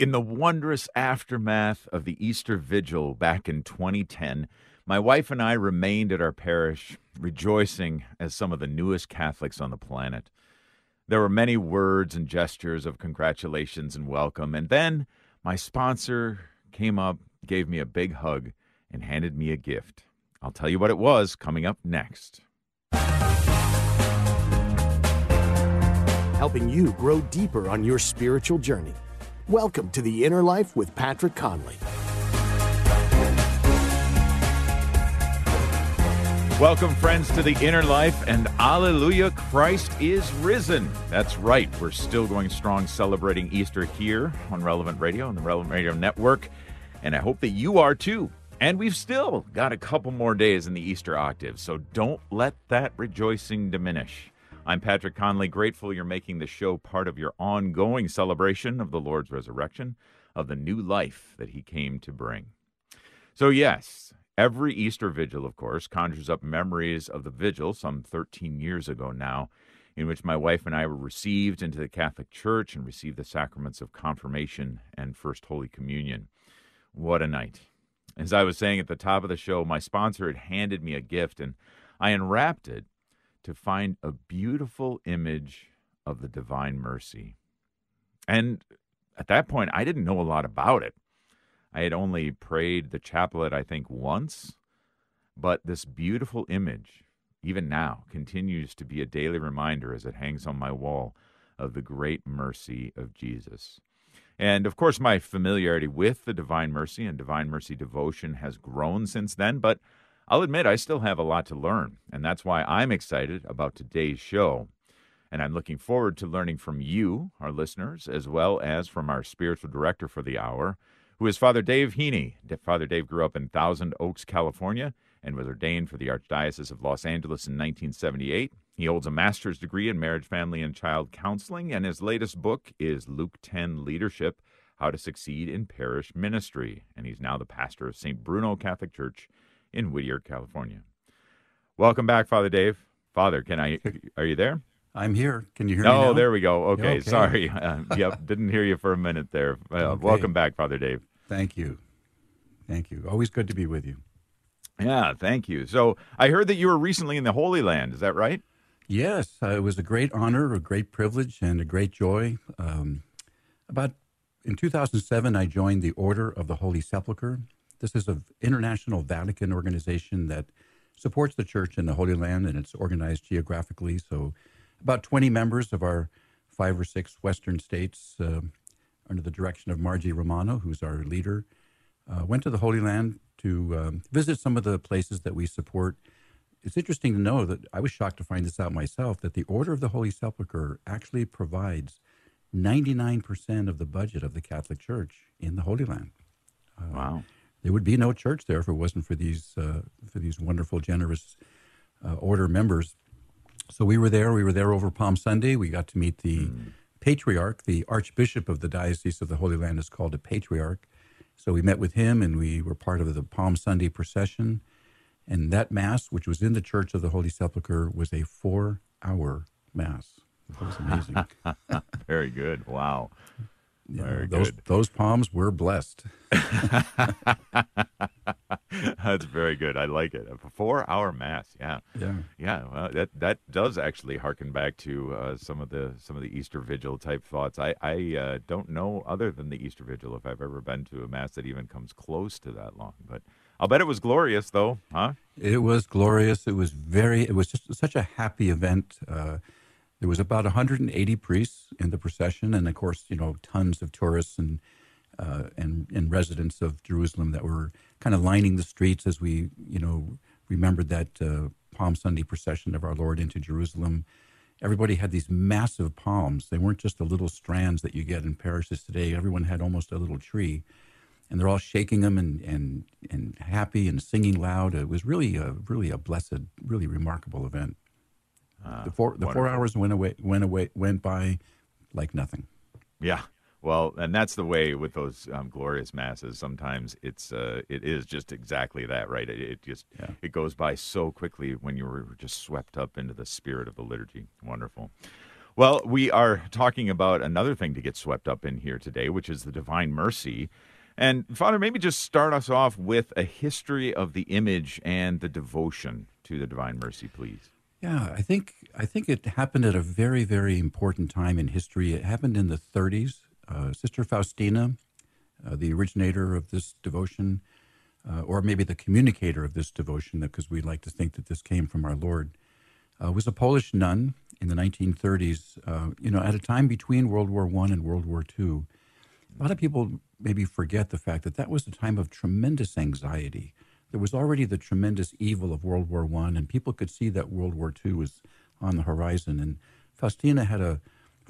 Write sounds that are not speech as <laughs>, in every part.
In the wondrous aftermath of the Easter Vigil back in 2010, my wife and I remained at our parish, rejoicing as some of the newest Catholics on the planet. There were many words and gestures of congratulations and welcome, and then my sponsor came up, gave me a big hug, and handed me a gift. I'll tell you what it was coming up next. Helping you grow deeper on your spiritual journey. Welcome to the Inner Life with Patrick Conley. Welcome, friends, to the inner life, and Alleluia, Christ is risen. That's right. We're still going strong celebrating Easter here on Relevant Radio and the Relevant Radio Network, and I hope that you are too. And we've still got a couple more days in the Easter octave, so don't let that rejoicing diminish. I'm Patrick Conley, grateful you're making the show part of your ongoing celebration of the Lord's resurrection, of the new life that he came to bring. So, yes, Every Easter vigil, of course, conjures up memories of the vigil some 13 years ago now, in which my wife and I were received into the Catholic Church and received the sacraments of confirmation and First Holy Communion. What a night. As I was saying at the top of the show, my sponsor had handed me a gift, and I unwrapped it to find a beautiful image of the Divine Mercy. And at that point, I didn't know a lot about it. I had only prayed the chaplet, I think, once, but this beautiful image, even now, continues to be a daily reminder as it hangs on my wall of the great mercy of Jesus. And of course, my familiarity with the Divine Mercy and Divine Mercy devotion has grown since then, but I'll admit I still have a lot to learn, and that's why I'm excited about today's show. And I'm looking forward to learning from you, our listeners, as well as from our spiritual director for the hour, who is Father Dave Heney. Father Dave grew up in Thousand Oaks, California, and was ordained for the Archdiocese of Los Angeles in 1978. He holds a master's degree in marriage, family, and child counseling, and his latest book is Luke 10 Leadership How to Succeed in Parish Ministry. And he's now the pastor of St. Bruno Catholic Church in Whittier, California. Welcome back, Father Dave. Father, can I? <laughs> Are you there? I'm here. Can you hear oh, me? Oh, there we go. Okay, okay. sorry. <laughs> Uh, <laughs> yep, didn't hear you for a minute there. Uh, okay. Welcome back, Father Dave. Thank you. Thank you. Always good to be with you. Yeah, thank you. So I heard that you were recently in the Holy Land. Is that right? Yes, uh, it was a great honor, a great privilege, and a great joy. Um, about in 2007, I joined the Order of the Holy Sepulchre. This is an international Vatican organization that supports the Church in the Holy Land, and it's organized geographically. So, about 20 members of our five or six Western states uh, under the direction of Margie Romano, who's our leader, uh, went to the Holy Land to um, visit some of the places that we support. It's interesting to know that I was shocked to find this out myself that the Order of the Holy Sepulchre actually provides 99% of the budget of the Catholic Church in the Holy Land. Uh, wow. There would be no church there if it wasn't for these uh, for these wonderful, generous uh, order members. So we were there. We were there over Palm Sunday. We got to meet the mm patriarch, the archbishop of the Diocese of the Holy Land, is called a patriarch. So we met with him and we were part of the Palm Sunday procession. And that Mass, which was in the Church of the Holy Sepulchre, was a four hour Mass. That was amazing. <laughs> Very good. Wow. Yeah, Very those, good. Those palms were blessed. <laughs> <laughs> That's very good. I like it. A four-hour mass. Yeah. Yeah. Yeah. Well, that that does actually harken back to uh, some of the some of the Easter Vigil type thoughts. I I uh, don't know other than the Easter Vigil if I've ever been to a mass that even comes close to that long. But I'll bet it was glorious, though, huh? It was glorious. It was very. It was just such a happy event. Uh, there was about 180 priests in the procession, and of course, you know, tons of tourists and uh, and and residents of Jerusalem that were kind of lining the streets as we, you know, remembered that uh, Palm Sunday procession of our Lord into Jerusalem. Everybody had these massive palms. They weren't just the little strands that you get in parishes today. Everyone had almost a little tree, and they're all shaking them and and and happy and singing loud. It was really a really a blessed, really remarkable event. Uh, the four the wonderful. four hours went away went away went by like nothing. Yeah. Well, and that's the way with those um, glorious masses. Sometimes it's uh, it is just exactly that, right? It, it just yeah. it goes by so quickly when you were just swept up into the spirit of the liturgy. Wonderful. Well, we are talking about another thing to get swept up in here today, which is the divine mercy. And Father, maybe just start us off with a history of the image and the devotion to the divine mercy, please. Yeah, I think I think it happened at a very very important time in history. It happened in the 30s. Uh, Sister Faustina, uh, the originator of this devotion, uh, or maybe the communicator of this devotion, because we like to think that this came from our Lord, uh, was a Polish nun in the 1930s. Uh, you know, at a time between World War One and World War Two, a lot of people maybe forget the fact that that was a time of tremendous anxiety there was already the tremendous evil of World War One, and people could see that World War Two was on the horizon. And Faustina had a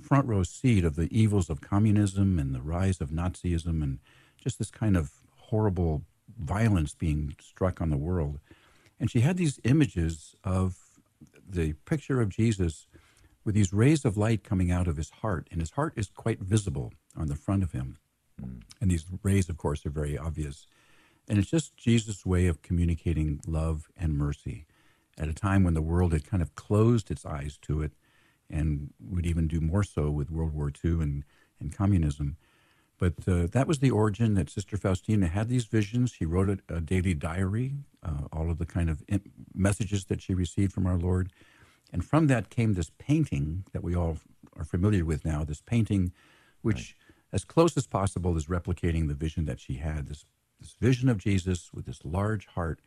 front row seat of the evils of communism and the rise of Nazism and just this kind of horrible violence being struck on the world. And she had these images of the picture of Jesus with these rays of light coming out of his heart, and his heart is quite visible on the front of him. Mm. And these rays, of course, are very obvious. And it's just Jesus' way of communicating love and mercy at a time when the world had kind of closed its eyes to it and would even do more so with World War II and, and communism. But uh, that was the origin that Sister Faustina had these visions. She wrote a, a daily diary, uh, all of the kind of messages that she received from our Lord. And from that came this painting that we all are familiar with now, this painting, which, right. as close as possible, is replicating the vision that she had, this this vision of Jesus with this large heart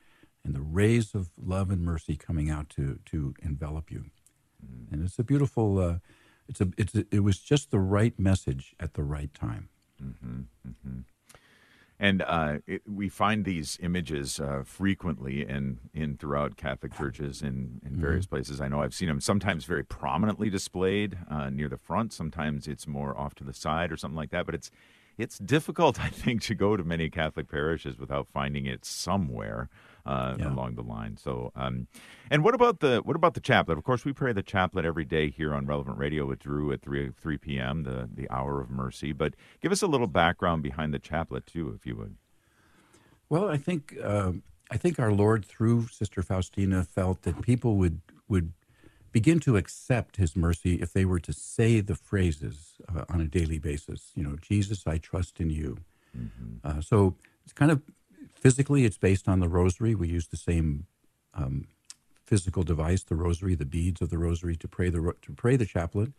and the rays of love and mercy coming out to to envelop you. Mm-hmm. And it's a beautiful. Uh, it's a. It's a, it was just the right message at the right time. Mm-hmm. Mm-hmm. And uh, it, we find these images uh, frequently in, in throughout Catholic churches in, in mm-hmm. various places. I know I've seen them sometimes very prominently displayed uh, near the front. Sometimes it's more off to the side or something like that. But it's it's difficult, <laughs> I think, to go to many Catholic parishes without finding it somewhere uh, yeah. along the line. So, um, and what about the what about the chaplet? Of course, we pray the chaplet every day here on Relevant Radio with Drew at three three p.m. the the hour of mercy. But give us a little background behind the chaplet too, if you would. Well, I think uh, I think our Lord through Sister Faustina felt that people would would begin to accept his mercy if they were to say the phrases uh, on a daily basis. You know, Jesus, I trust in you. Mm-hmm. Uh, so it's kind of physically, it's based on the rosary. We use the same um, physical device, the rosary, the beads of the rosary, to pray the to pray the chaplet.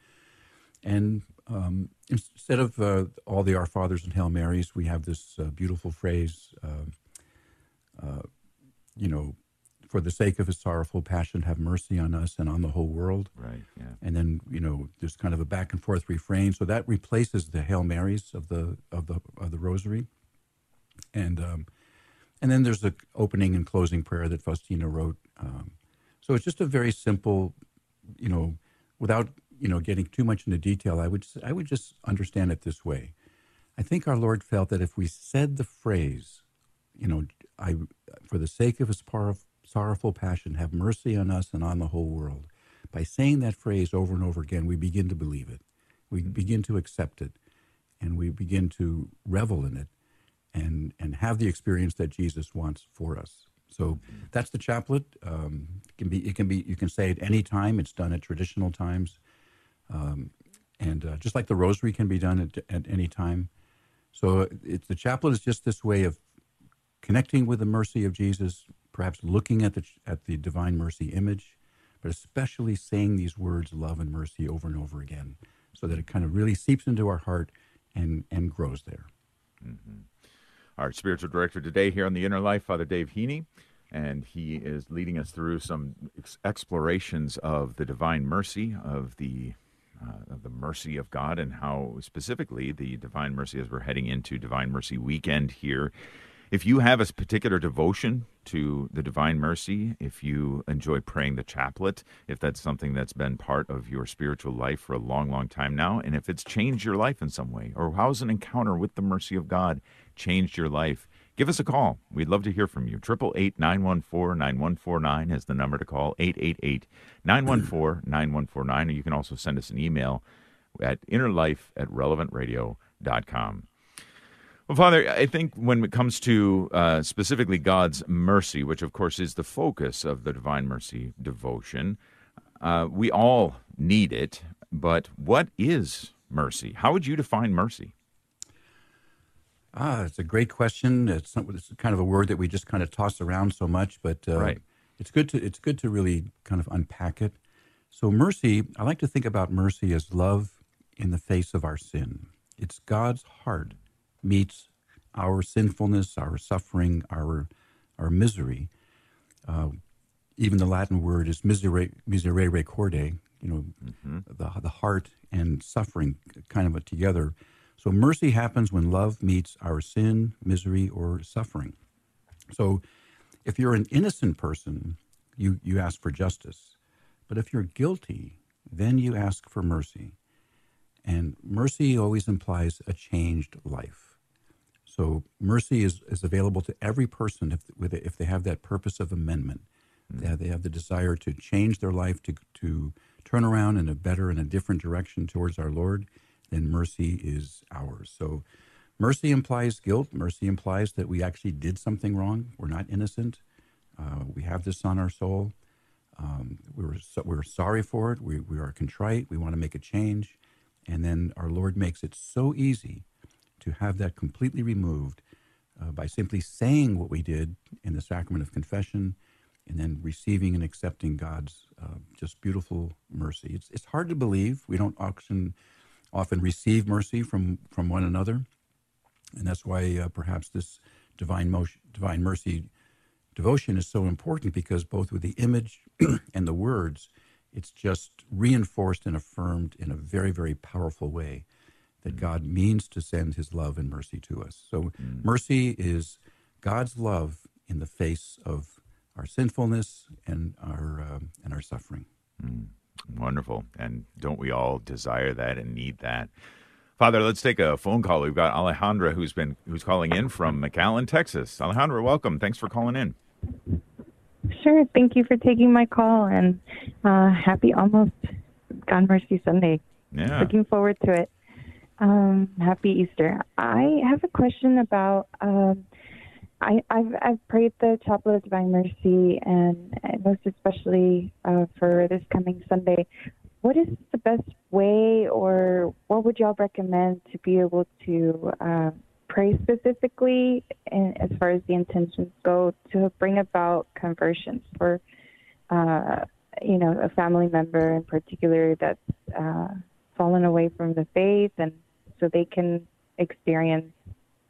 And um, instead of uh, all the Our Fathers and Hail Marys, we have this uh, beautiful phrase. Uh, uh, you know, for the sake of his sorrowful passion, have mercy on us and on the whole world. Right. Yeah. And then you know there's kind of a back and forth refrain, so that replaces the Hail Marys of the of the of the Rosary, and um, and then there's the opening and closing prayer that Faustina wrote. Um, so it's just a very simple, you know, without you know getting too much into detail. I would I would just understand it this way. I think our Lord felt that if we said the phrase, you know, I for the sake of his power sorrowful passion, have mercy on us and on the whole world. By saying that phrase over and over again, we begin to believe it. We begin to accept it and we begin to revel in it and, and have the experience that Jesus wants for us. So that's the chaplet. Um, it can be, it can be, you can say it any time. It's done at traditional times. Um, and uh, just like the rosary can be done at, at any time. So it's, the chaplet is just this way of connecting with the mercy of Jesus, perhaps looking at the, at the divine mercy image, but especially saying these words, love and mercy, over and over again, so that it kind of really seeps into our heart and, and grows there. Mm-hmm. Our spiritual director today here on The Inner Life, Father Dave Heney, and he is leading us through some ex- explorations of the divine mercy, of the uh, of the mercy of God, and how specifically the divine mercy as we're heading into Divine Mercy Weekend here if you have a particular devotion to the Divine Mercy, if you enjoy praying the chaplet, if that's something that's been part of your spiritual life for a long, long time now, and if it's changed your life in some way, or how's an encounter with the mercy of God changed your life, give us a call. We'd love to hear from you. 888 914 9149 is the number to call 888 914 <clears throat> 9149. Or you can also send us an email at innerlife at relevantradio.com. Well, Father, I think when it comes to uh, specifically God's mercy, which of course is the focus of the Divine Mercy devotion, uh, we all need it. but what is mercy? How would you define mercy? Ah, it's a great question. It's, it's kind of a word that we just kind of toss around so much, but uh, right. it's good to it's good to really kind of unpack it. So mercy, I like to think about mercy as love in the face of our sin. It's God's heart meets our sinfulness, our suffering, our our misery. Uh, even the Latin word is miserere, miserere corde. You know, mm-hmm. the the heart and suffering kind of together. So mercy happens when love meets our sin, misery, or suffering. So if you're an innocent person, you, you ask for justice. But if you're guilty, then you ask for mercy. And mercy always implies a changed life. So mercy is, is available to every person if, if they have that purpose of amendment. Mm-hmm. They, have, they have the desire to change their life, to, to turn around in a better and a different direction towards our Lord then mercy is ours. So mercy implies guilt. Mercy implies that we actually did something wrong. We're not innocent. Uh, we have this on our soul. Um, we were so, we're sorry for it. We, we are contrite. We want to make a change. And then our Lord makes it so easy to have that completely removed uh, by simply saying what we did in the sacrament of confession and then receiving and accepting God's uh, just beautiful mercy. It's, it's hard to believe. We don't often often receive mercy from, from one another. And that's why uh, perhaps this divine, motion, divine mercy devotion is so important because both with the image <clears throat> and the words, it's just reinforced and affirmed in a very, very powerful way that God means to send his love and mercy to us. So, mm. mercy is God's love in the face of our sinfulness and our, uh, and our suffering. Mm. Wonderful. And don't we all desire that and need that? Father, let's take a phone call. We've got Alejandra who's been who's calling in from McAllen, Texas. Alejandra, welcome. Thanks for calling in. Sure. Thank you for taking my call and uh, happy almost God Mercy Sunday. Yeah. Looking forward to it. Um, happy Easter. I have a question about um, I, have I've prayed the Chaplet of Divine Mercy, and most especially uh, for this coming Sunday. What is the best way, or what would y'all recommend to be able to uh, pray specifically, and as far as the intentions go, to bring about conversions for, uh, you know, a family member in particular that's uh, fallen away from the faith, and so they can experience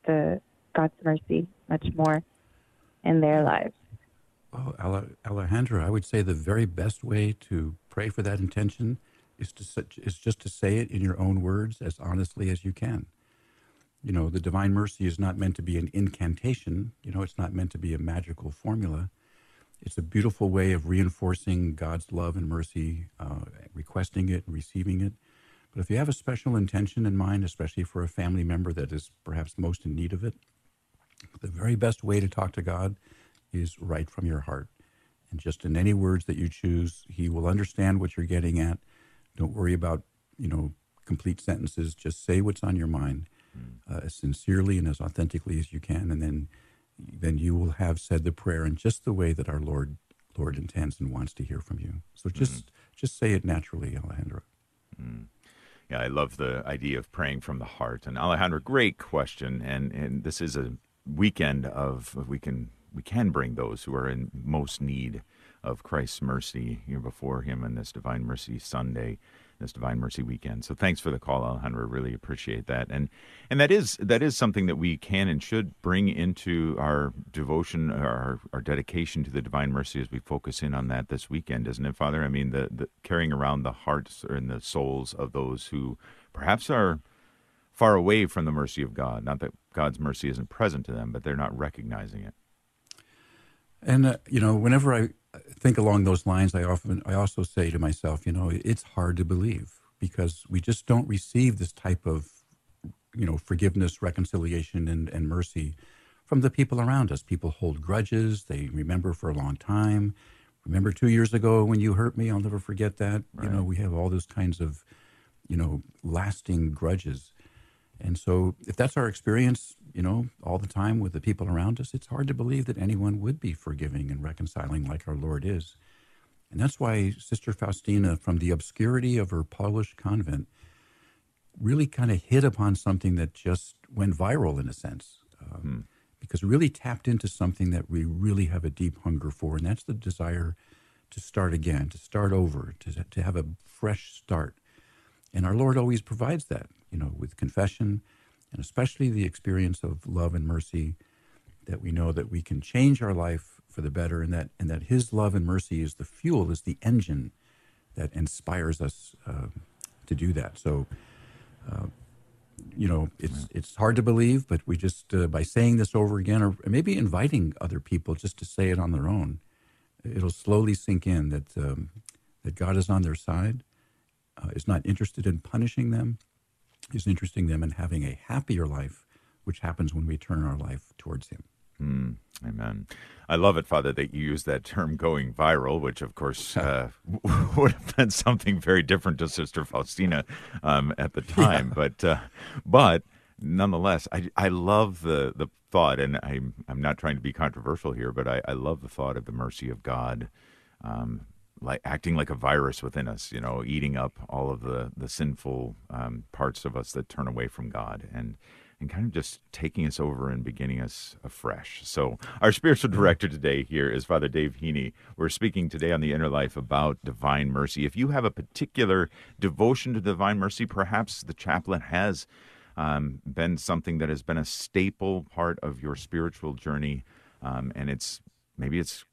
the God's mercy much more in their lives. Well, Alejandra, I would say the very best way to pray for that intention is to is just to say it in your own words as honestly as you can. You know, the divine mercy is not meant to be an incantation. You know, it's not meant to be a magical formula. It's a beautiful way of reinforcing God's love and mercy, uh, requesting it, receiving it. But if you have a special intention in mind, especially for a family member that is perhaps most in need of it, the very best way to talk to God is right from your heart. And just in any words that you choose, He will understand what you're getting at. Don't worry about, you know, complete sentences. Just say what's on your mind uh, as sincerely and as authentically as you can. And then, then you will have said the prayer in just the way that our Lord, Lord intends and wants to hear from you. So just, mm-hmm. just say it naturally, Alejandro. Mm. Yeah, I love the idea of praying from the heart. And Alejandro, great question. And and this is a weekend of we can we can bring those who are in most need of Christ's mercy here before Him on this Divine Mercy Sunday, this Divine Mercy weekend. So thanks for the call, Alejandro. Really appreciate that. And and that is that is something that we can and should bring into our devotion, our our dedication to the Divine Mercy as we focus in on that this weekend, isn't it, Father? I mean, the, the carrying around the hearts and the souls of those who perhaps are far away from the mercy of God. Not that God's mercy isn't present to them, but they're not recognizing it. And uh, you know, whenever I think along those lines, I often I also say to myself, you know, it's hard to believe because we just don't receive this type of you know forgiveness, reconciliation, and, and mercy from the people around us. People hold grudges; they remember for a long time. Remember two years ago when you hurt me? I'll never forget that. Right. You know, we have all those kinds of you know lasting grudges and so, if that's our experience, you know, all the time with the people around us, it's hard to believe that anyone would be forgiving and reconciling like our Lord is. And that's why Sister Faustina, from the obscurity of her Polish convent, really kind of hit upon something that just went viral in a sense. Um, hmm. Because really tapped into something that we really have a deep hunger for, and that's the desire to start again, to start over, to, to have a fresh start. And our Lord always provides that, you know, with confession and especially the experience of love and mercy that we know that we can change our life for the better and that and that his love and mercy is the fuel is the engine that inspires us uh, to do that. So uh, you know it's it's hard to believe but we just uh, by saying this over again or maybe inviting other people just to say it on their own it'll slowly sink in that um, that God is on their side uh, is not interested in punishing them is interesting them in having a happier life which happens when we turn our life towards him Mm, amen. I love it, Father, that you use that term going viral, which of course <laughs> uh, <laughs> would have been something very different to Sister Faustina um, at the time. Yeah. But uh, but nonetheless, I, I love the, the thought, and I'm, I'm not trying to be controversial here, but I, I love the thought of the mercy of God. Um, like acting like a virus within us, you know, eating up all of the the sinful um, parts of us that turn away from God, and and kind of just taking us over and beginning us afresh. So, our spiritual director today here is Father Dave Heney. We're speaking today on the inner life about divine mercy. If you have a particular devotion to divine mercy, perhaps the chaplet has um, been something that has been a staple part of your spiritual journey, um, and it's maybe it's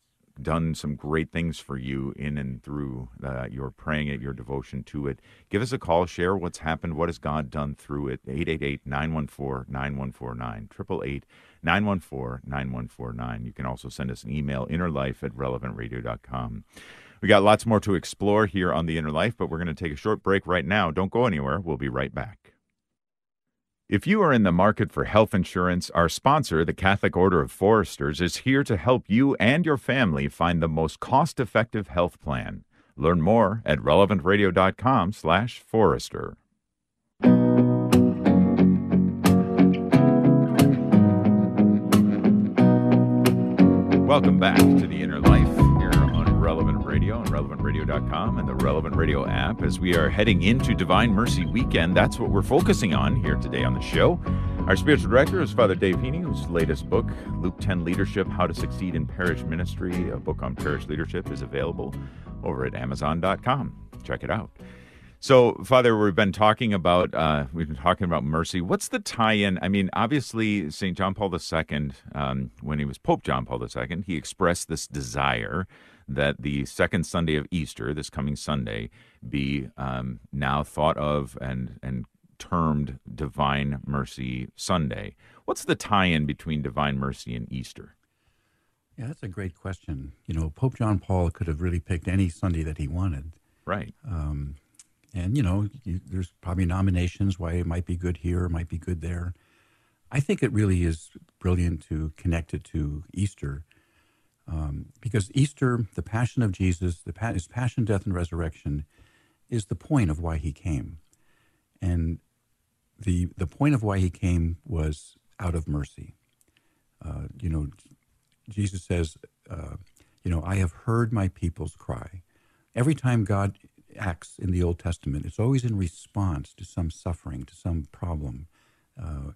done some great things for you in and through uh, your praying it, your devotion to it. Give us a call, share what's happened, what has God done through it. 888 914 9149, 888 914 9149. You can also send us an email, innerlife at relevantradio.com. We got lots more to explore here on the inner life, but we're going to take a short break right now. Don't go anywhere. We'll be right back. If you are in the market for health insurance, our sponsor, the Catholic Order of Foresters, is here to help you and your family find the most cost-effective health plan. Learn more at relevantradio.com/forester. Welcome back to the Inner Life Radio and relevantradio.com and the Relevant Radio app as we are heading into Divine Mercy Weekend. That's what we're focusing on here today on the show. Our spiritual director is Father Dave Heney, whose latest book, Luke 10 Leadership How to Succeed in Parish Ministry, a book on parish leadership, is available over at Amazon.com. Check it out. So, Father, we've been talking about uh, we've been talking about mercy. What's the tie-in? I mean, obviously, Saint John Paul II, um, when he was Pope John Paul II, he expressed this desire that the second Sunday of Easter, this coming Sunday, be um, now thought of and and termed Divine Mercy Sunday. What's the tie-in between Divine Mercy and Easter? Yeah, that's a great question. You know, Pope John Paul could have really picked any Sunday that he wanted. Right. Um, and you know, you, there's probably nominations why it might be good here, might be good there. I think it really is brilliant to connect it to Easter um, because Easter, the Passion of Jesus, the his passion, death, and resurrection, is the point of why he came, and the the point of why he came was out of mercy. Uh, you know, Jesus says, uh, you know, I have heard my people's cry. Every time God acts in the Old Testament, it's always in response to some suffering, to some problem. Uh,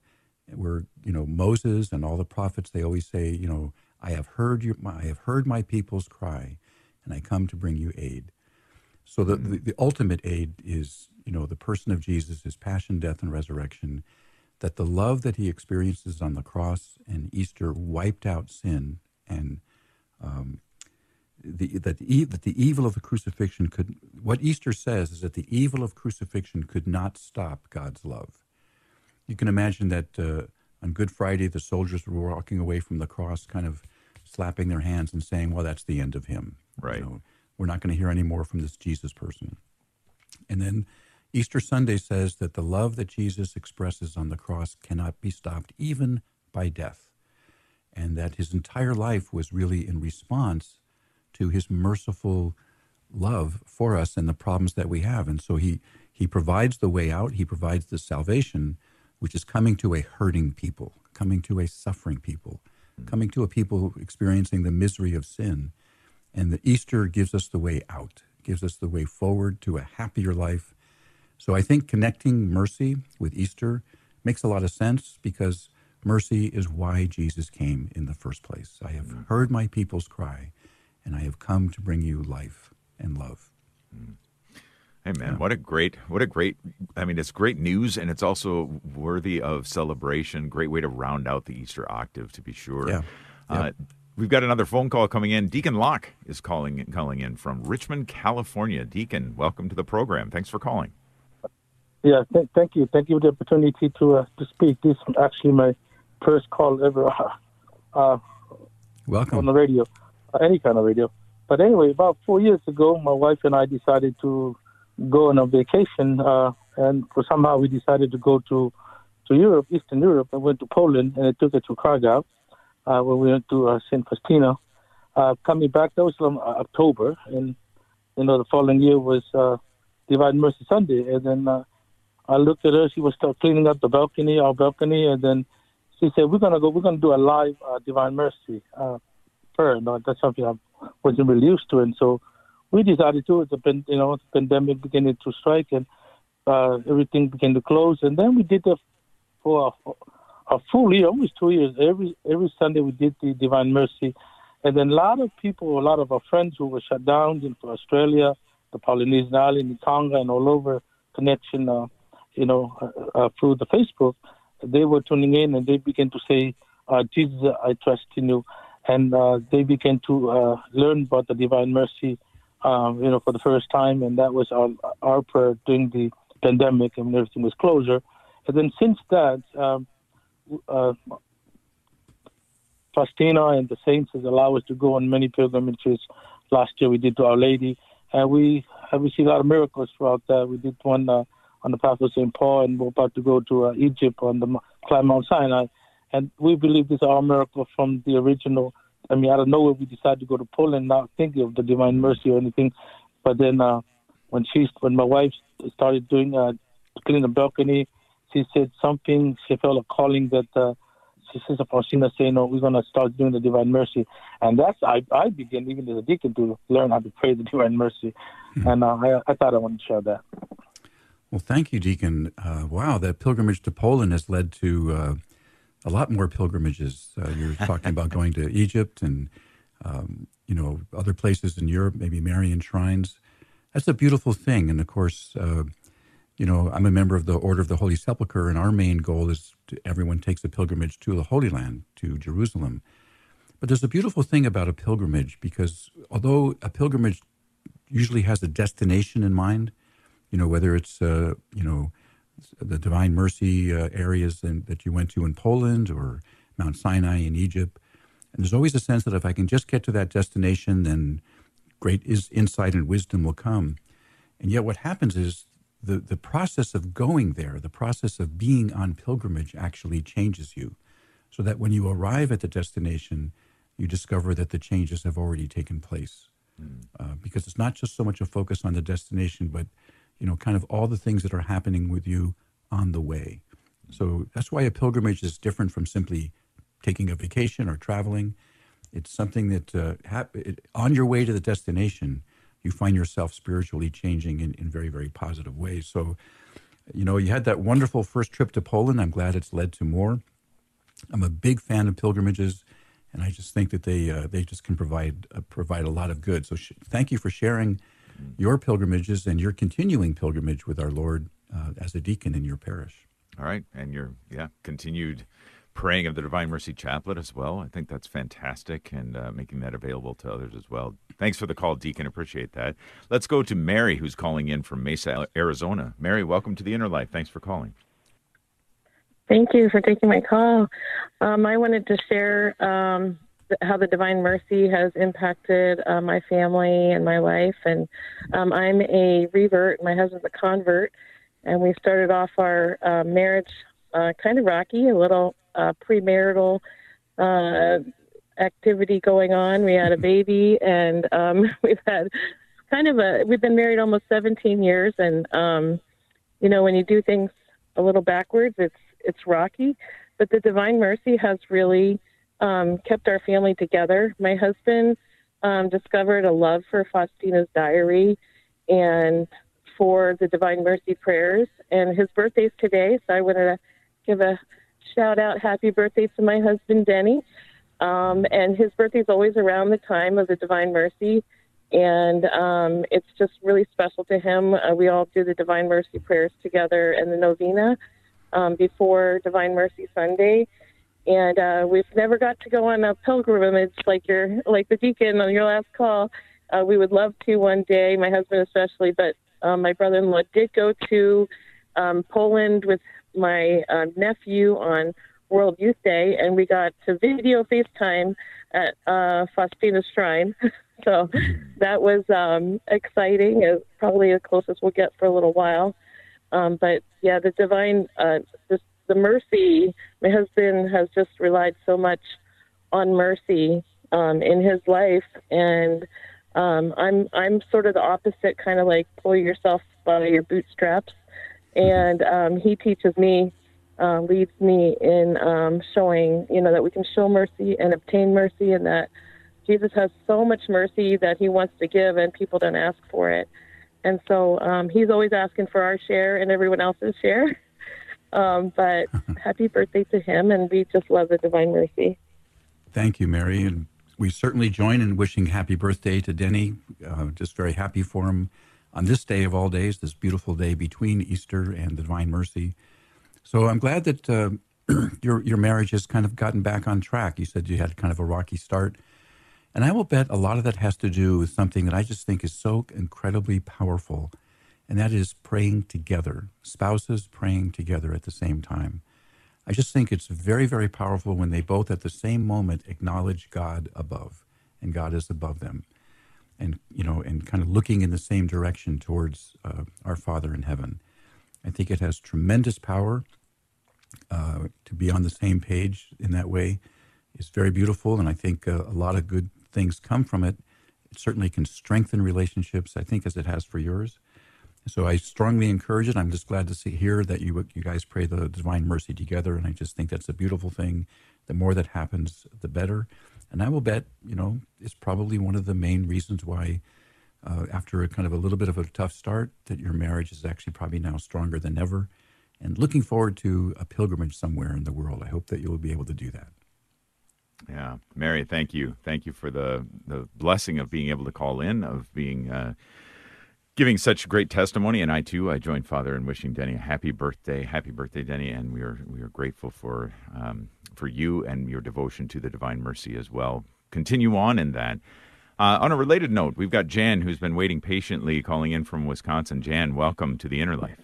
where you know Moses and all the prophets, they always say, you know, I have heard your, I have heard my people's cry, and I come to bring you aid. So the, the, the, ultimate aid is, you know, the person of Jesus, his passion, death, and resurrection, that the love that he experiences on the cross and Easter wiped out sin, and um, the, that, the, that the evil of the crucifixion could, what Easter says is that the evil of crucifixion could not stop God's love. You can imagine that uh, on Good Friday, the soldiers were walking away from the cross, kind of slapping their hands and saying, well, that's the end of him. Right. You know, we're not going to hear any more from this Jesus person. And then Easter Sunday says that the love that Jesus expresses on the cross cannot be stopped even by death. And that his entire life was really in response to his merciful love for us and the problems that we have. And so he, he provides the way out, he provides the salvation, which is coming to a hurting people, coming to a suffering people mm. coming to a people experiencing the misery of sin. And the Easter gives us the way out, gives us the way forward to a happier life. So I think connecting mercy with Easter makes a lot of sense because mercy is why Jesus came in the first place. I have mm. heard my people's cry, and I have come to bring you life and love. Mm. Hey man, yeah. what a great, what a great! I mean, it's great news, and it's also worthy of celebration. Great way to round out the Easter octave, to be sure. Yeah. Uh, we've got another phone call coming in. Deacon Locke is calling calling in from Richmond, California. Deacon, welcome to the program. Thanks for calling. Yeah, th- thank you. Thank you for the opportunity to uh, to speak. This is actually my first call ever. <laughs> Uh, welcome on the radio, uh, any kind of radio. But anyway, about four years ago, my wife and I decided to go on a vacation, uh, and somehow we decided to go to to Europe, Eastern Europe, and went to Poland, and it took us to Krakow, uh, where we went to uh, St. Faustina. Uh, coming back, that was from uh, October, and you know the following year was uh, Divine Mercy Sunday, and then uh, I looked at her. She was still cleaning up the balcony, our balcony, and then she said, "We're gonna go. We're gonna do a live Divine Mercy prayer." No, that's something I wasn't really used to, and so we decided to. The you know the pandemic began to strike, and uh, everything began to close, and then we did it for a, a full year, almost two years. Every every Sunday we did the Divine Mercy, and then a lot of people, a lot of our friends who were shut down in Australia, the Polynesian island, in Tonga, and all over connection, uh, you know, uh, uh, through the Facebook, they were tuning in and they began to say, uh, "Jesus, I trust in you," and uh, they began to uh, learn about the Divine Mercy um, you know, for the first time, and that was our our prayer during the pandemic and everything was closure. And then since that, um, uh, Faustina and the saints has allowed us to go on many pilgrimages. Last year we did to Our Lady, and we have received a lot of miracles throughout that. We did one uh, on the path of St. Paul, and we're about to go to uh, Egypt on the climb Mount Sinai. And we believe this is our miracle from the original I mean, out of nowhere, we decided to go to Poland, not thinking of the Divine Mercy or anything. But then, uh, when she, when my wife started doing uh, cleaning the balcony, she said something. She felt a calling that uh, she says, Faustina saying, "No, we're gonna start doing the Divine Mercy," and that's I I began even as a deacon to learn how to pray the Divine Mercy, mm-hmm. and uh, I I thought I wanted to share that. Well, thank you, Deacon. Uh, wow, that pilgrimage to Poland has led to uh, a lot more pilgrimages. Uh, you're talking about going to Egypt and um, you know other places in Europe, maybe Marian shrines. That's a beautiful thing, and of course, uh, you know I'm a member of the Order of the Holy Sepulchre, and our main goal is to, everyone takes a pilgrimage to the Holy Land, to Jerusalem. But there's a beautiful thing about a pilgrimage because although a pilgrimage usually has a destination in mind, you know whether it's uh, you know the Divine Mercy uh, areas in, that you went to in Poland or Mount Sinai in Egypt. And there's always a sense that if I can just get to that destination, then great is insight and wisdom will come. And yet, what happens is the, the process of going there, the process of being on pilgrimage actually changes you. So that when you arrive at the destination, you discover that the changes have already taken place. Mm. Uh, because it's not just so much a focus on the destination, but you know, kind of all the things that are happening with you on the way. So that's why a pilgrimage is different from simply taking a vacation or traveling. It's something that uh, hap- it, on your way to the destination, you find yourself spiritually changing in, in very, very positive ways. So, you know, you had that wonderful first trip to Poland. I'm glad it's led to more. I'm a big fan of pilgrimages, and I just think that they uh, they just can provide uh, provide a lot of good. So, sh- thank you for sharing your pilgrimages and your continuing pilgrimage with our Lord uh, as a deacon in your parish. All right, and your yeah continued praying of the Divine Mercy Chaplet as well. I think that's fantastic, and uh, making that available to others as well. Thanks for the call, Deacon. Appreciate that. Let's go to Mary, who's calling in from Mesa, Arizona. Mary, welcome to the Inner Life. Thanks for calling. Thank you for taking my call. Um, I wanted to share um, how the Divine Mercy has impacted uh, my family and my life. And um, I'm a revert, my husband's a convert, and we started off our uh, marriage uh, kind of rocky, a little uh, premarital uh, activity going on. We had a baby, and um, <laughs> we've had kind of a we've been married almost 17 years, and um, you know when you do things a little backwards, it's it's rocky. But the Divine Mercy has really um, kept our family together. My husband um, discovered a love for Faustina's diary and for the Divine Mercy prayers. And his birthday's today, so I wanted to give a shout out, happy birthday to my husband Denny. Um, and his birthday's always around the time of the Divine Mercy, and um, it's just really special to him. Uh, we all do the Divine Mercy prayers together and the novena um, before Divine Mercy Sunday and uh, we've never got to go on a pilgrimage like your like the deacon on your last call. Uh, we would love to one day, my husband especially, but um, my brother-in-law did go to um, Poland with my uh, nephew on World Youth Day, and we got to video FaceTime at uh, Faustina's Shrine. <laughs> so that was um, exciting. It's probably the closest we'll get for a little while. Um, but yeah, the divine, uh, just the mercy, my husband has just relied so much on mercy um, in his life, and um, I'm I'm sort of the opposite, kind of like pull yourself by your bootstraps, and um, he teaches me, uh, leads me in um, showing, you know, that we can show mercy and obtain mercy, and that Jesus has so much mercy that he wants to give, and people don't ask for it. And so um, he's always asking for our share and everyone else's share. <laughs> Um, but <laughs> happy birthday to him, and we just love the Divine Mercy. Thank you, Mary. And we certainly join in wishing happy birthday to Denny. Uh, just very happy for him on this day of all days, this beautiful day between Easter and the Divine Mercy. So I'm glad that uh, <clears throat> your your marriage has kind of gotten back on track. You said you had kind of a rocky start. And I will bet a lot of that has to do with something that I just think is so incredibly powerful and that is praying together, spouses praying together at the same time. I just think it's very, very powerful when they both at the same moment acknowledge God above and God is above them. And, you know, and kind of looking in the same direction towards uh, our Father in heaven. I think it has tremendous power uh, to be on the same page in that way. It's very beautiful, and I think uh, a lot of good things come from it. It certainly can strengthen relationships, I think, as it has for yours. So I strongly encourage it. I'm just glad to see here that you you guys pray the divine mercy together, and I just think that's a beautiful thing. The more that happens, the better. And I will bet, you know, it's probably one of the main reasons why, uh, after a kind of a little bit of a tough start, that your marriage is actually probably now stronger than ever. And looking forward to a pilgrimage somewhere in the world. I hope that you'll be able to do that. Yeah, Mary, thank you, thank you for the the blessing of being able to call in, of being. Uh, giving such great testimony. And I too, I joined Father in wishing Denny a happy birthday, happy birthday, Denny. And we are we are grateful for um, for you and your devotion to the Divine Mercy as well. Continue on in that. Uh, on a related note, we've got Jan who's been waiting patiently, calling in from Wisconsin. Jan, welcome to the Inner Life.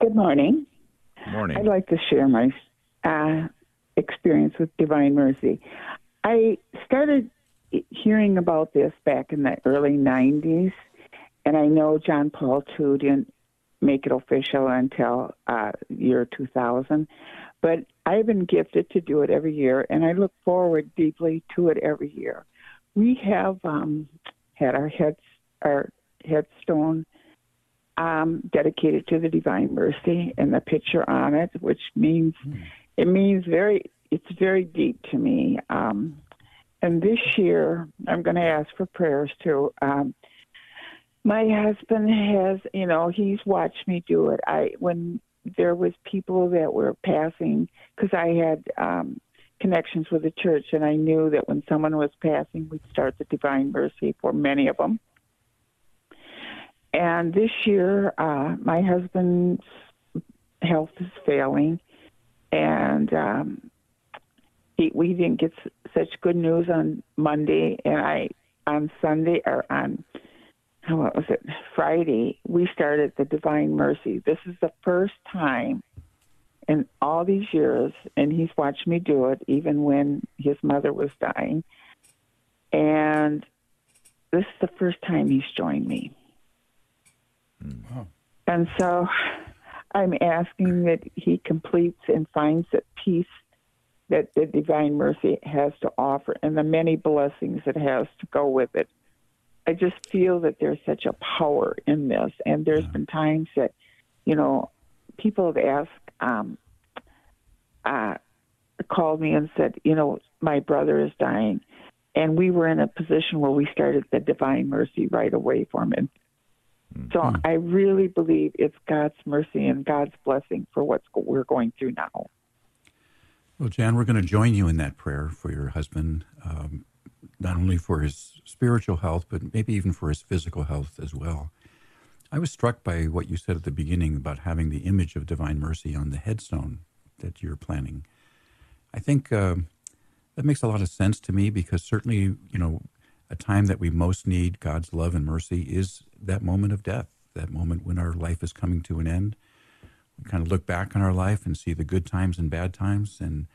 Good morning. Good morning. I'd like to share my uh, experience with Divine Mercy. I started hearing about this back in the early 90s and I know John Paul II didn't make it official until uh, year 2000, but I've been gifted to do it every year, and I look forward deeply to it every year. We have um, had our heads, our headstone um, dedicated to the Divine Mercy, and the picture on it, which means mm. it means very, it's very deep to me. Um, and this year, I'm going to ask for prayers too. Um, my husband has, you know, he's watched me do it. I when there was people that were passing because I had um, connections with the church, and I knew that when someone was passing, we'd start the Divine Mercy for many of them. And this year, uh, my husband's health is failing, and um, he, we didn't get s- such good news on Monday, and I on Sunday or on what was it Friday we started the Divine Mercy. This is the first time in all these years, and he's watched me do it even when his mother was dying. And this is the first time he's joined me. Wow. And so I'm asking that he completes and finds that peace that the Divine Mercy has to offer and the many blessings it has to go with it. I just feel that there's such a power in this, and there's yeah. been times that, you know, people have asked, um, uh, called me and said, you know, my brother is dying, and we were in a position where we started the Divine Mercy right away for him. So Mm-hmm. I really believe it's God's mercy and God's blessing for what we're going through now. Well, Jan, we're going to join you in that prayer for your husband, um, not only for his spiritual health, but maybe even for his physical health as well. I was struck by what you said at the beginning about having the image of divine mercy on the headstone that you're planning. I think um that makes a lot of sense to me because certainly, you know, a time that we most need God's love and mercy is that moment of death, that moment when our life is coming to an end. We kind of look back on our life and see the good times and bad times and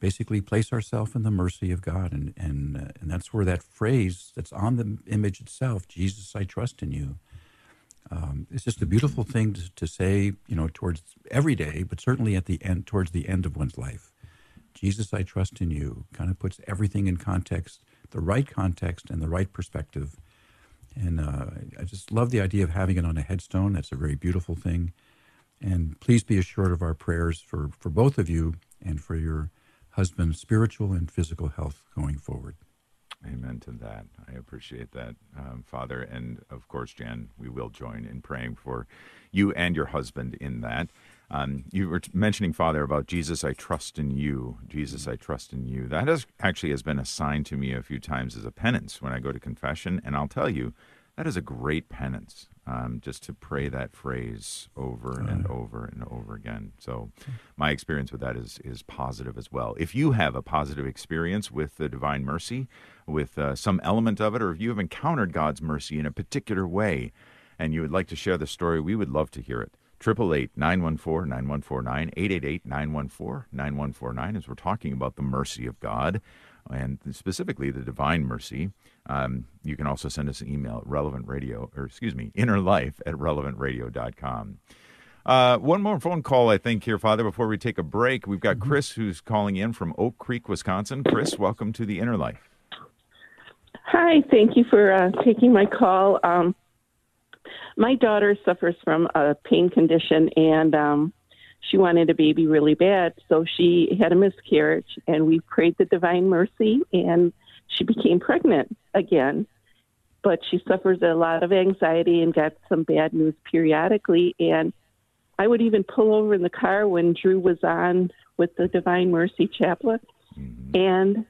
basically place ourselves in the mercy of God. And, and, uh, and that's where that phrase that's on the image itself, Jesus, I trust in you. Um, it's just a beautiful thing to, to say, you know, towards every day, but certainly at the end, towards the end of one's life. Jesus, I trust in you kind of puts everything in context, the right context and the right perspective. And uh, I just love the idea of having it on a headstone. That's a very beautiful thing. And please be assured of our prayers for, for both of you and for your husband's spiritual and physical health going forward. Amen to that. I appreciate that, um, Father. And of course, Jan, we will join in praying for you and your husband in that. Um, you were mentioning, Father, about Jesus, I trust in you. Jesus, I trust in you. That has actually has been assigned to me a few times as a penance when I go to confession. And I'll tell you, that is a great penance um, just to pray that phrase over and over and over again. So, my experience with that is is positive as well. If you have a positive experience with the divine mercy, with uh, some element of it, or if you have encountered God's mercy in a particular way, and you would like to share the story, we would love to hear it. 888 914 9149, 888 914 9149, as we're talking about the mercy of God and specifically the divine mercy. Um, you can also send us an email at relevant radio, or excuse me, innerlife at relevantradio.com. Uh, one more phone call, I think, here, Father, before we take a break. We've got Chris who's calling in from Oak Creek, Wisconsin. Chris, welcome to the Inner Life. Hi, thank you for uh, taking my call. Um, my daughter suffers from a pain condition, and um, she wanted a baby really bad, so she had a miscarriage, and we prayed the Divine Mercy, and she became pregnant again. But she suffers a lot of anxiety and got some bad news periodically, and I would even pull over in the car when Drew was on with the Divine Mercy Chaplet, and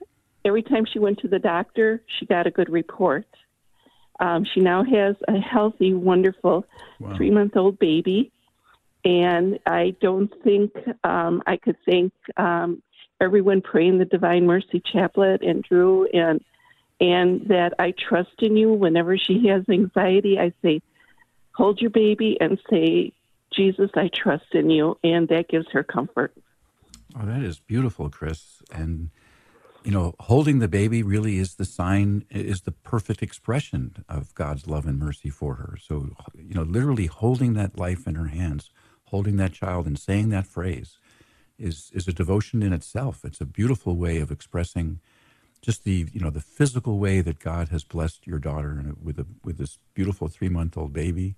every time she went to the doctor, she got a good report. Um, she now has a healthy, wonderful Wow. three month old baby. And I don't think um, I could thank um, everyone praying the Divine Mercy Chaplet and Drew and and that I trust in you. Whenever she has anxiety, I say, hold your baby and say, Jesus, I trust in you. And that gives her comfort. Oh, that is beautiful, Chris. And you know, holding the baby really is the sign, is the perfect expression of God's love and mercy for her. So, you know, literally holding that life in her hands, holding that child, and saying that phrase is is a devotion in itself. It's a beautiful way of expressing just the you know the physical way that God has blessed your daughter with a with this beautiful three month old baby.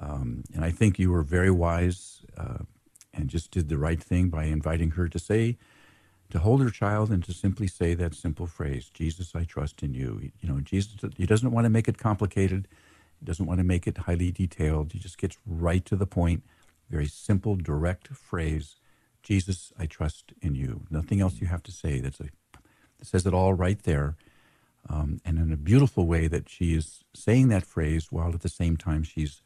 Um, and I think you were very wise uh, and just did the right thing by inviting her to say, to hold her child and to simply say that simple phrase, Jesus, I trust in you. You know, Jesus, he doesn't want to make it complicated. He doesn't want to make it highly detailed. He just gets right to the point. Very simple, direct phrase, Jesus, I trust in you. Nothing else you have to say. That's a, says it all right there. Um, and in a beautiful way that she is saying that phrase while at the same time she's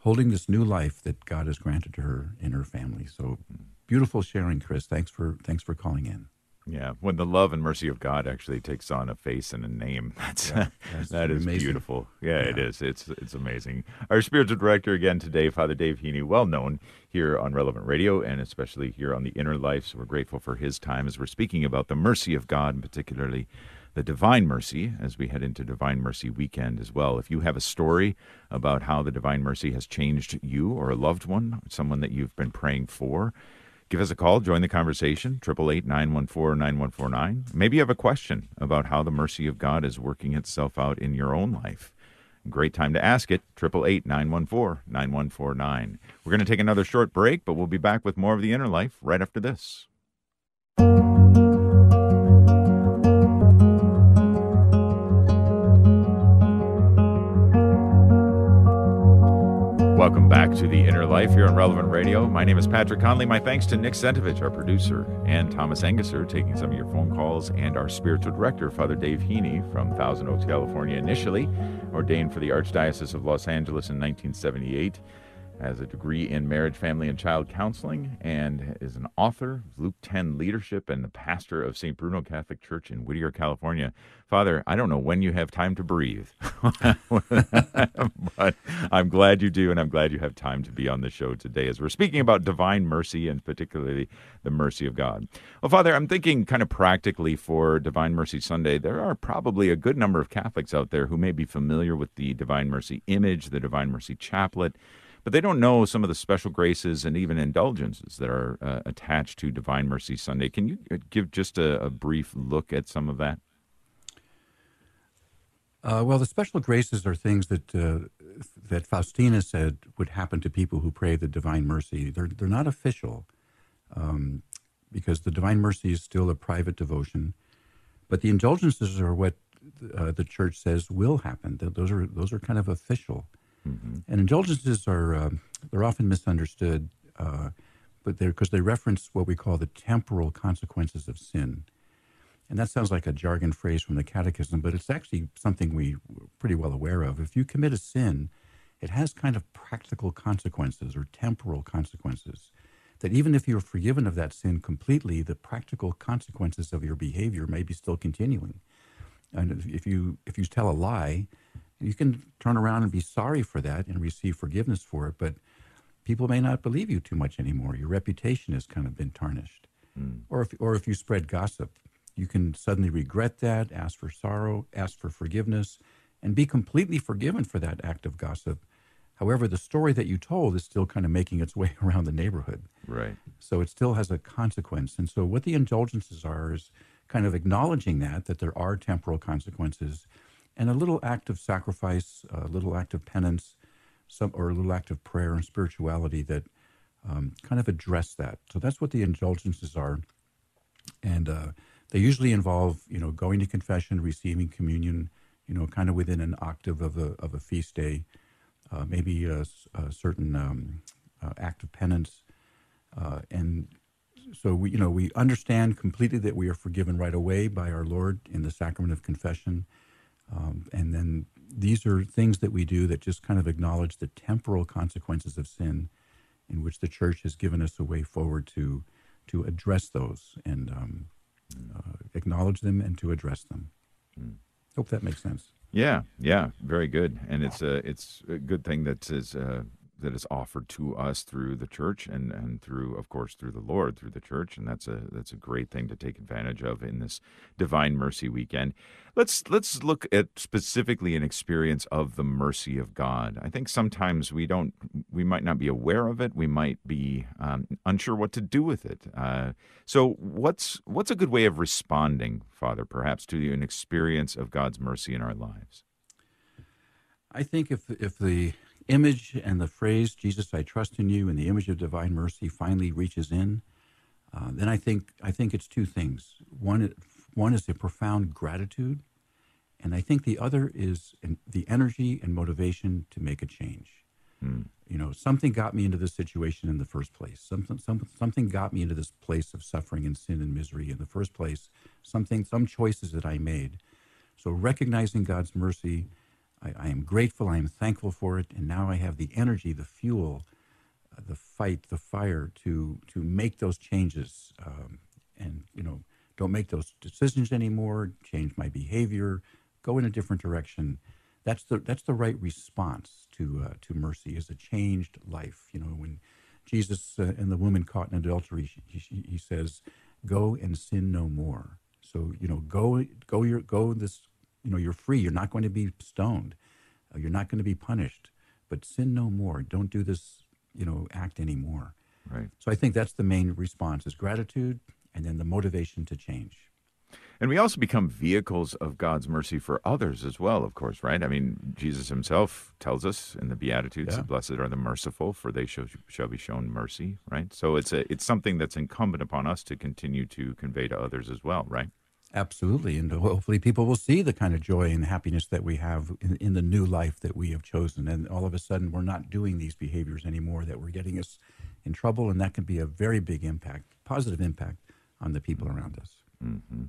holding this new life that God has granted to her in her family. So beautiful sharing, Chris. Thanks for thanks for calling in. Yeah, when the love and mercy of God actually takes on a face and a name, <laughs> that's, <laughs> that's that is beautiful. Yeah, it Yeah. is. It's it's amazing. Our spiritual director again today, Father Dave Heney, well known here on Relevant Radio and especially here on the Inner Life. So we're grateful for his time as we're speaking about the mercy of God, and particularly the divine mercy as we head into Divine Mercy Weekend as well. If you have a story about how the divine mercy has changed you or a loved one, someone that you've been praying for, Give us a call, join the conversation, 888-914-9149. Maybe you have a question about how the mercy of God is working itself out in your own life. Great time to ask it, 888-914-9149. We're going to take another short break, but we'll be back with more of the inner life right after this. Welcome back to the Inner Life here on Relevant Radio. My name is Patrick Conley. My thanks to Nick Sentovich, our producer, and Thomas Engesser, taking some of your phone calls, and our spiritual director, Father Dave Heney from Thousand Oaks, California, initially ordained for the Archdiocese of Los Angeles in 1978 has a degree in marriage, family, and child counseling, and is an author, of Luke 10 leadership, and the pastor of St. Bruno Catholic Church in Whittier, California. Father, I don't know when you have time to breathe, <laughs> but I'm glad you do, and I'm glad you have time to be on the show today as we're speaking about divine mercy and particularly the mercy of God. Well, Father, I'm thinking kind of practically for Divine Mercy Sunday, there are probably a good number of Catholics out there who may be familiar with the Divine Mercy image, the Divine Mercy chaplet but they don't know some of the special graces and even indulgences that are uh, attached to Divine Mercy Sunday. Can you uh, give just a, a brief look at some of that? Uh, well, the special graces are things that uh, that Faustina said would happen to people who pray the Divine Mercy. They're they're not official, um, because the Divine Mercy is still a private devotion, but the indulgences are what uh, the Church says will happen. Those are those are kind of official. Mm-hmm. And indulgences are uh, they're often misunderstood, uh, but they're because they reference what we call the temporal consequences of sin. And that sounds like a jargon phrase from the Catechism, but it's actually something we are pretty well aware of. If you commit a sin, it has kind of practical consequences or temporal consequences. That even if you're forgiven of that sin completely, the practical consequences of your behavior may be still continuing. And if you if you tell a lie, you can turn around and be sorry for that and receive forgiveness for it, but people may not believe you too much anymore. Your reputation has kind of been tarnished. Mm. Or if or if you spread gossip, you can suddenly regret that, ask for sorrow, ask for forgiveness, and be completely forgiven for that act of gossip. However, the story that you told is still kind of making its <laughs> way around the neighborhood. Right. So it still has a consequence. And so what the indulgences are is kind of acknowledging that, that there are temporal consequences and a little act of sacrifice, a little act of penance, some, or a little act of prayer and spirituality that um, kind of address that. So that's what the indulgences are, and uh, they usually involve, you know, going to confession, receiving communion, you know, kind of within an octave of a of a feast day, uh, maybe a, a certain um, uh, act of penance, uh, and so we, you know, we understand completely that we are forgiven right away by our Lord in the sacrament of confession um, and then these are things that we do that just kind of acknowledge the temporal consequences of sin, in which the church has given us a way forward to to address those and um, uh, acknowledge them and to address them. Mm. Hope that makes sense. Yeah, yeah, very good. And it's a it's a good thing that is uh, that is offered to us through the church and, and through of course through the Lord through the church and that's a that's a great thing to take advantage of in this divine mercy weekend. Let's let's look at specifically an experience of the mercy of God. I think sometimes we don't we might not be aware of it. We might be um, unsure what to do with it. Uh, so what's what's a good way of responding, Father, perhaps to an experience of God's mercy in our lives? I think if if the image and the phrase "Jesus, I trust in you" and the image of divine mercy finally reaches in, uh, then I think I think it's two things. One one is a profound gratitude, and I think the other is the energy and motivation to make a change. Hmm. You know, something got me into this situation in the first place. Something, some, something got me into this place of suffering and sin and misery in the first place. Something, some choices that I made. So recognizing God's mercy I, I, am grateful. I am thankful for it, and now I have the energy, the fuel, uh, the fight, the fire to to make those changes. Um, and you know, don't make those decisions anymore. Change my behavior. Go in a different direction. That's the that's the right response to uh, to mercy. Is a changed life. You know, when Jesus uh, and the woman caught in adultery, he, he says, "Go and sin no more." So you know, go go your go this you know, you're free. You're not going to be stoned. Uh, you're not going to be punished. But sin no more. Don't do this, you know, act anymore. Right. So I think that's the main response is gratitude and then the motivation to change. And we also become vehicles of God's mercy for others as well, of course, right? I mean, Jesus himself tells us in the Beatitudes, yeah. "Blessed are the merciful, for they shall, shall be shown mercy." Right. So it's a it's something that's incumbent upon us to continue to convey to others as well, right? Absolutely, and hopefully people will see the kind of joy and happiness that we have in, in, the new life that we have chosen, and all of a sudden we're not doing these behaviors anymore that were getting us in trouble, and that can be a very big impact, positive impact on the people around us. Mm-hmm.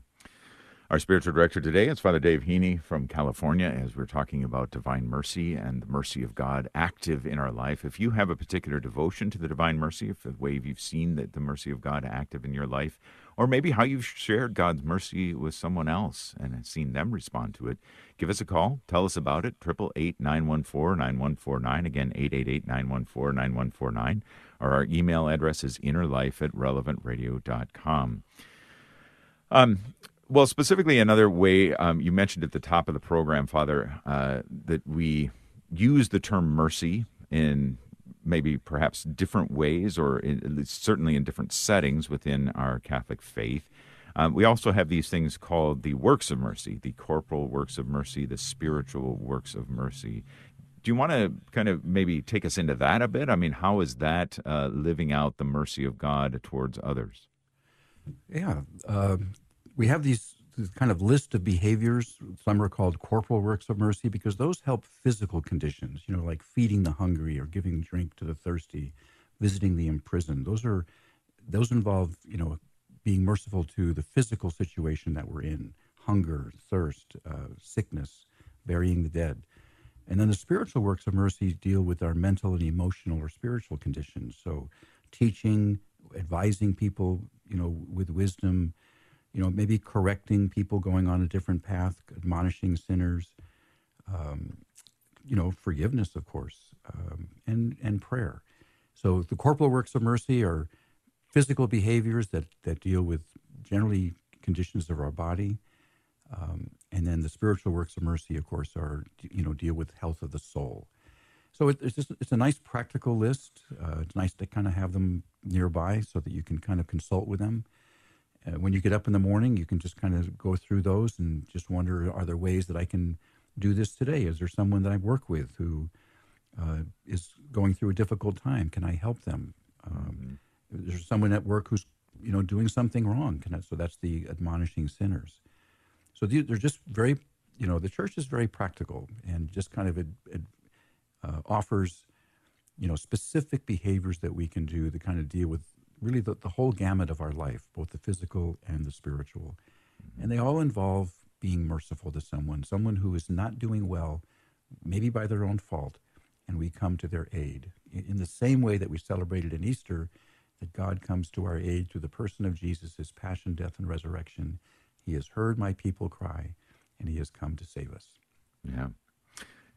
Our spiritual director today is Father Dave Heney from California as we're talking about divine mercy and the mercy of God active in our life. If you have a particular devotion to the divine mercy, if the way you've seen that the mercy of God active in your life, or maybe how you've shared God's mercy with someone else and seen them respond to it, give us a call. Tell us about it. 888 914 9149. Again, 888 914 9149. Or our email address is innerlife at relevantradio.com. Um, well, specifically, another way um, you mentioned at the top of the program, Father, uh, that we use the term mercy in maybe perhaps different ways, or in, certainly in different settings within our Catholic faith. Um, we also have these things called the works of mercy, the corporal works of mercy, the spiritual works of mercy. Do you want to kind of maybe take us into that a bit? I mean, how is that uh, living out the mercy of God towards others? Yeah. Uh, we have these, these kind of list of behaviors. Some are called corporal works of mercy because those help physical conditions, you know, like feeding the hungry or giving drink to the thirsty, visiting the imprisoned. Those are those involve, you know, being merciful to the physical situation that we're in, hunger, thirst, uh, sickness, burying the dead. And then the spiritual works of mercy deal with our mental and emotional or spiritual conditions. So teaching, advising people, you know, with wisdom, you know, maybe correcting people going on a different path, admonishing sinners, um, you know, forgiveness, of course, um, and and prayer. So the corporal works of mercy are physical behaviors that that deal with generally conditions of our body, um, and then the spiritual works of mercy, of course, are you know deal with health of the soul. So it, it's just it's a nice practical list. Uh, it's nice to kind of have them nearby so that you can kind of consult with them uh, when you get up in the morning, you can just kind of go through those and just wonder: Are there ways that I can do this today? Is there someone that I work with who uh, is going through a difficult time? Can I help them? Um, is there someone at work who's you know doing something wrong? Can I, so that's the admonishing sinners. So they're just very, you know, the church is very practical and just kind of it, it uh, offers, you know, specific behaviors that we can do to kind of deal with really the, the whole gamut of our life, both the physical and the spiritual. Mm-hmm. And they all involve being merciful to someone, someone who is not doing well, maybe by their own fault, and we come to their aid. In the same way that we celebrated in Easter, that God comes to our aid through the person of Jesus, his passion, death, and resurrection. He has heard my people cry, and he has come to save us. Yeah.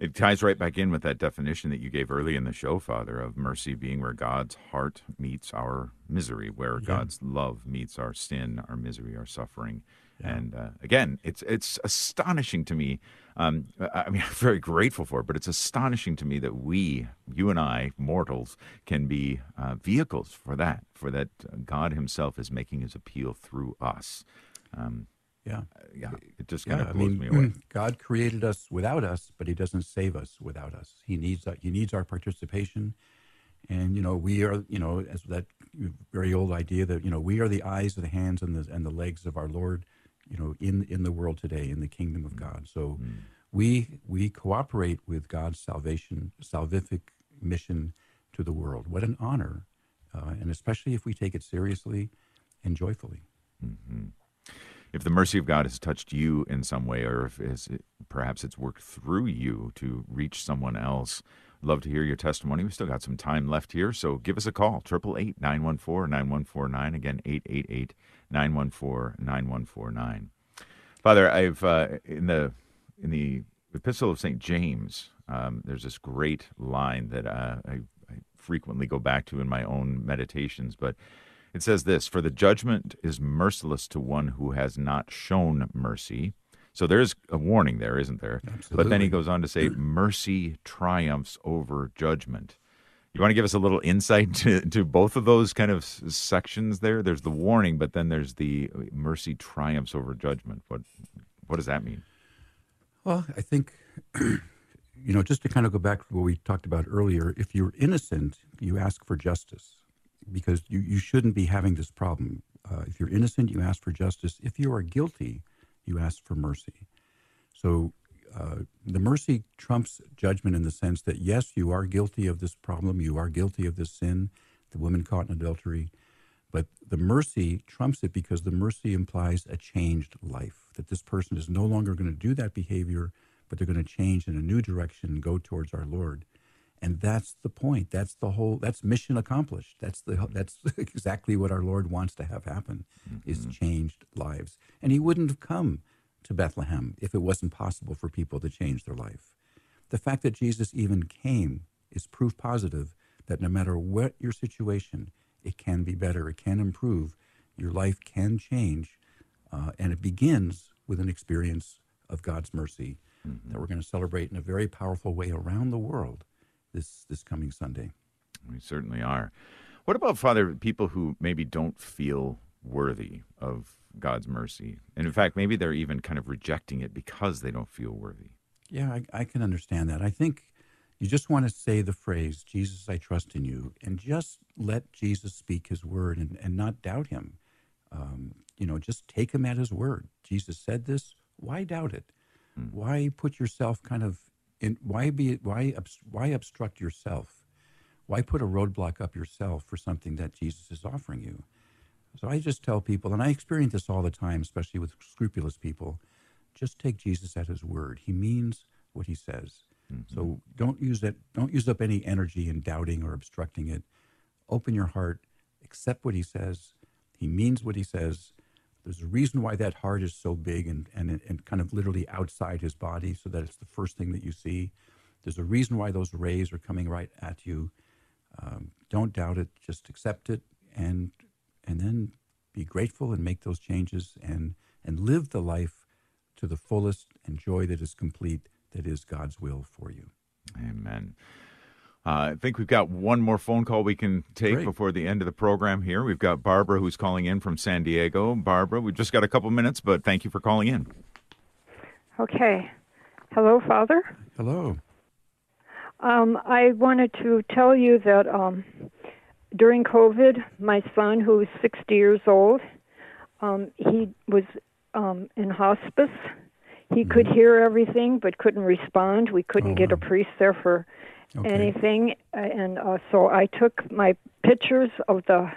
It ties right back in with that definition that you gave early in the show, Father, of mercy being where God's heart meets our misery, where yeah. God's love meets our sin, our misery, our suffering. Yeah. And uh, again, it's it's astonishing to me. Um, I mean, <laughs> I'm very grateful for it, but it's astonishing to me that we, you and I, mortals, can be uh, vehicles for that. For that, uh, God Himself is making His appeal through us. Um, yeah. Yeah. It just kind yeah, of blows I mean, me away. God created us without us, but He doesn't save us without us. He needs uh, He needs our participation, and you know we are you know as that very old idea that you know we are the eyes, and the hands, and the and the legs of our Lord, you know in in the world today in the kingdom of God. So mm. we we cooperate with God's salvation salvific mission to the world. What an honor, uh, and especially if we take it seriously and joyfully. Mm-hmm if the mercy of God has touched you in some way, or if perhaps it's worked through you to reach someone else, I'd love to hear your testimony. We still got some time left here, so give us a call 888-914-9149. Again, 888-914-9149. Father, I've uh, in the in the Epistle of Saint James, um, there's this great line that uh, I, I frequently go back to in my own meditations, but it says this For the judgment is merciless to one who has not shown mercy. So there's a warning there, isn't there? Absolutely. But then he goes on to say, Mercy triumphs over judgment. You want to give us a little insight <laughs> to, to both of those kind of sections there? There's the warning, but then there's the uh, mercy triumphs over judgment. What, what does that mean? Well, I think, <clears throat> you know, just to kind of go back to what we talked about earlier, if you're innocent, you ask for justice because you, you shouldn't be having this problem. Uh, if you're innocent, you ask for justice. If you are guilty, you ask for mercy. So uh, the mercy trumps judgment in the sense that yes, you are guilty of this problem, you are guilty of this sin, the woman caught in adultery, but the mercy trumps it because the mercy implies a changed life, that this person is no longer going to do that behavior, but they're going to change in a new direction and go towards our Lord. And that's the point. That's the whole. That's mission accomplished. That's the. That's <laughs> exactly what our Lord wants to have happen, mm-hmm. is changed lives. And He wouldn't have come to Bethlehem if it wasn't possible for people to change their life. The fact that Jesus even came is proof positive that no matter what your situation, it can be better, it can improve, your life can change, uh, and it begins with an experience of God's mercy mm-hmm. that we're going to celebrate in a very powerful way around the world this this coming Sunday. We certainly are. What about Father people who maybe don't feel worthy of God's mercy, and in fact, maybe they're even kind of rejecting it because they don't feel worthy? Yeah, I, I can understand that. I think you just want to say the phrase, Jesus, I trust in you, and just let Jesus speak his word and, and not doubt him. Um, you know, just take him at his word. Jesus said this. Why doubt it? Hmm. Why put yourself kind of in? Why be? Why why obstruct yourself? Why put a roadblock up yourself for something that Jesus is offering you? So I just tell people, and I experience this all the time, especially with scrupulous people, just take Jesus at his word. He means what he says. Mm-hmm. So don't use that don't use up any energy in doubting or obstructing it. Open your heart, accept what he says. He means what he says. There's a reason why that heart is so big and, and, and kind of literally outside his body so that it's the first thing that you see. There's a reason why those rays are coming right at you. Um, don't doubt it. Just accept it and and then be grateful and make those changes and and live the life to the fullest and joy that is complete that is God's will for you. Amen. Uh, I think we've got one more phone call we can take Great. before the end of the program here. We've got Barbara who's calling in from San Diego. Barbara, we've just got a couple minutes, but thank you for calling in. Okay. Hello, Father. Hello. Um, I wanted to tell you that um, during COVID, my son, who is 60 years old, um, he was um, in hospice he could mm-hmm. hear everything but couldn't respond. We couldn't oh, get a priest there for okay. anything, and uh, so I took my pictures of the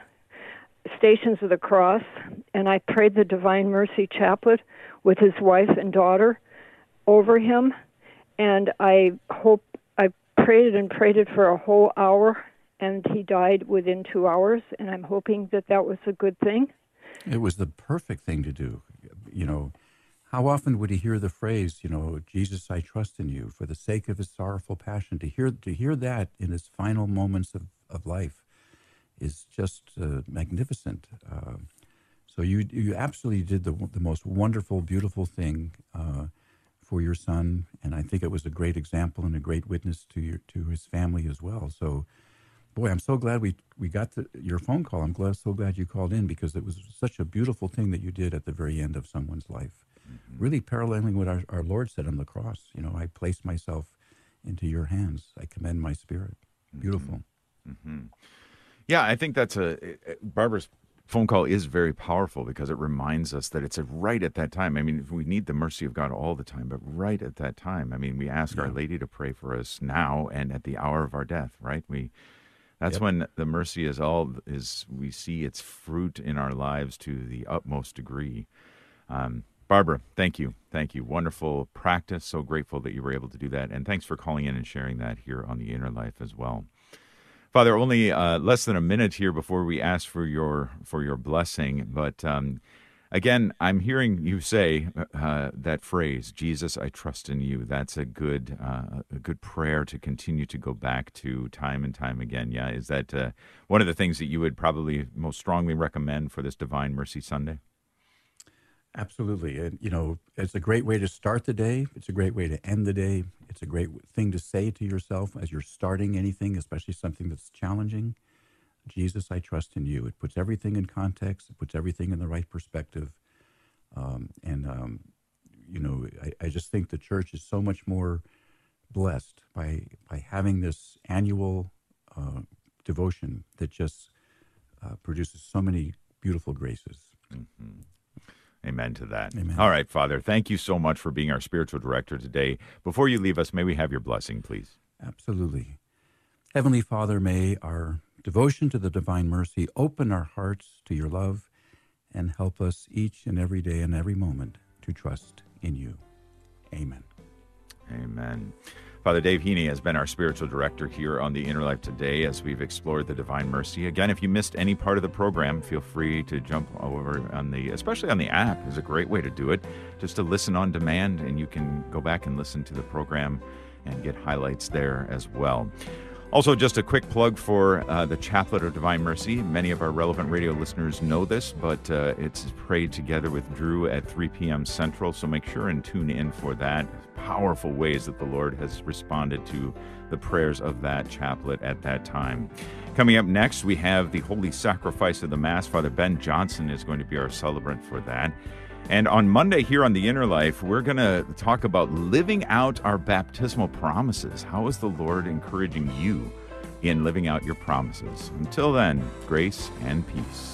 Stations of the Cross, and I prayed the Divine Mercy Chaplet with his wife and daughter over him, and I hope I prayed it and prayed it for a whole hour, and he died within two hours, and I'm hoping that that was a good thing. It was the perfect thing to do. You know, how often would he hear the phrase, you know, Jesus, I trust in you for the sake of his sorrowful passion? To hear to hear that in his final moments of, of life is just uh, magnificent. Uh, so you you absolutely did the the most wonderful, beautiful thing uh, for your son, and I think it was a great example and a great witness to your to his family as well. So, boy, I'm so glad we we got your phone call. I'm glad so glad you called in because it was such a beautiful thing that you did at the very end of someone's life. Really paralleling what our, our Lord said on the cross. You know, I place myself into your hands. I commend my spirit. Mm-hmm. Beautiful. Mm-hmm. Yeah, I think that's a Barbara's phone call is very powerful because it reminds us that it's a right at that time. I mean, we need the mercy of God all the time, but right at that time. I mean, we ask yeah. Our Lady to pray for us now and at the hour of our death, right? We that's yep. when the mercy is all is we see its fruit in our lives to the utmost degree. Um, Barbara, thank you. Thank you. Wonderful practice. So grateful that you were able to do that. And thanks for calling in and sharing that here on the inner life as well. Father, only uh, less than a minute here before we ask for your for your blessing. But um, again, I'm hearing you say uh, that phrase, "Jesus, I trust in you." That's a good uh, a good prayer to continue to go back to time and time again. Yeah, is that uh, one of the things that you would probably most strongly recommend for this Divine Mercy Sunday? Absolutely. And, you know, it's a great way to start the day. It's a great way to end the day. It's a great thing to say to yourself as you're starting anything, especially something that's challenging. Jesus, I trust in you. It puts everything in context, it puts everything in the right perspective. Um, and, um, you know, I, I, just think the church is so much more blessed by, by having this annual uh, devotion that just uh, produces so many beautiful graces. Mm-hmm. Amen to that. Amen. All right, Father, thank you so much for being our spiritual director today. Before you leave us, may we have your blessing, please? Absolutely. Heavenly Father, may our devotion to the divine mercy open our hearts to your love and help us each and every day and every moment to trust in you. Amen. Amen. Father Dave Heney has been our spiritual director here on the Inner Life today as we've explored the Divine Mercy. Again, if you missed any part of the program, feel free to jump over on the, especially on the app, is a great way to do it, just to listen on demand, and you can go back and listen to the program and get highlights there as well. Also, just a quick plug for uh, the Chaplet of Divine Mercy. Many of our relevant radio listeners know this, but uh, it's prayed together with Drew at 3 p.m. Central, so make sure and tune in for that. Powerful ways that the Lord has responded to the prayers of that chaplet at that time. Coming up next, we have the Holy Sacrifice of the Mass. Father Ben Johnson is going to be our celebrant for that. And on Monday here on The Inner Life, we're going to talk about living out our baptismal promises. How is the Lord encouraging you in living out your promises? Until then, grace and peace.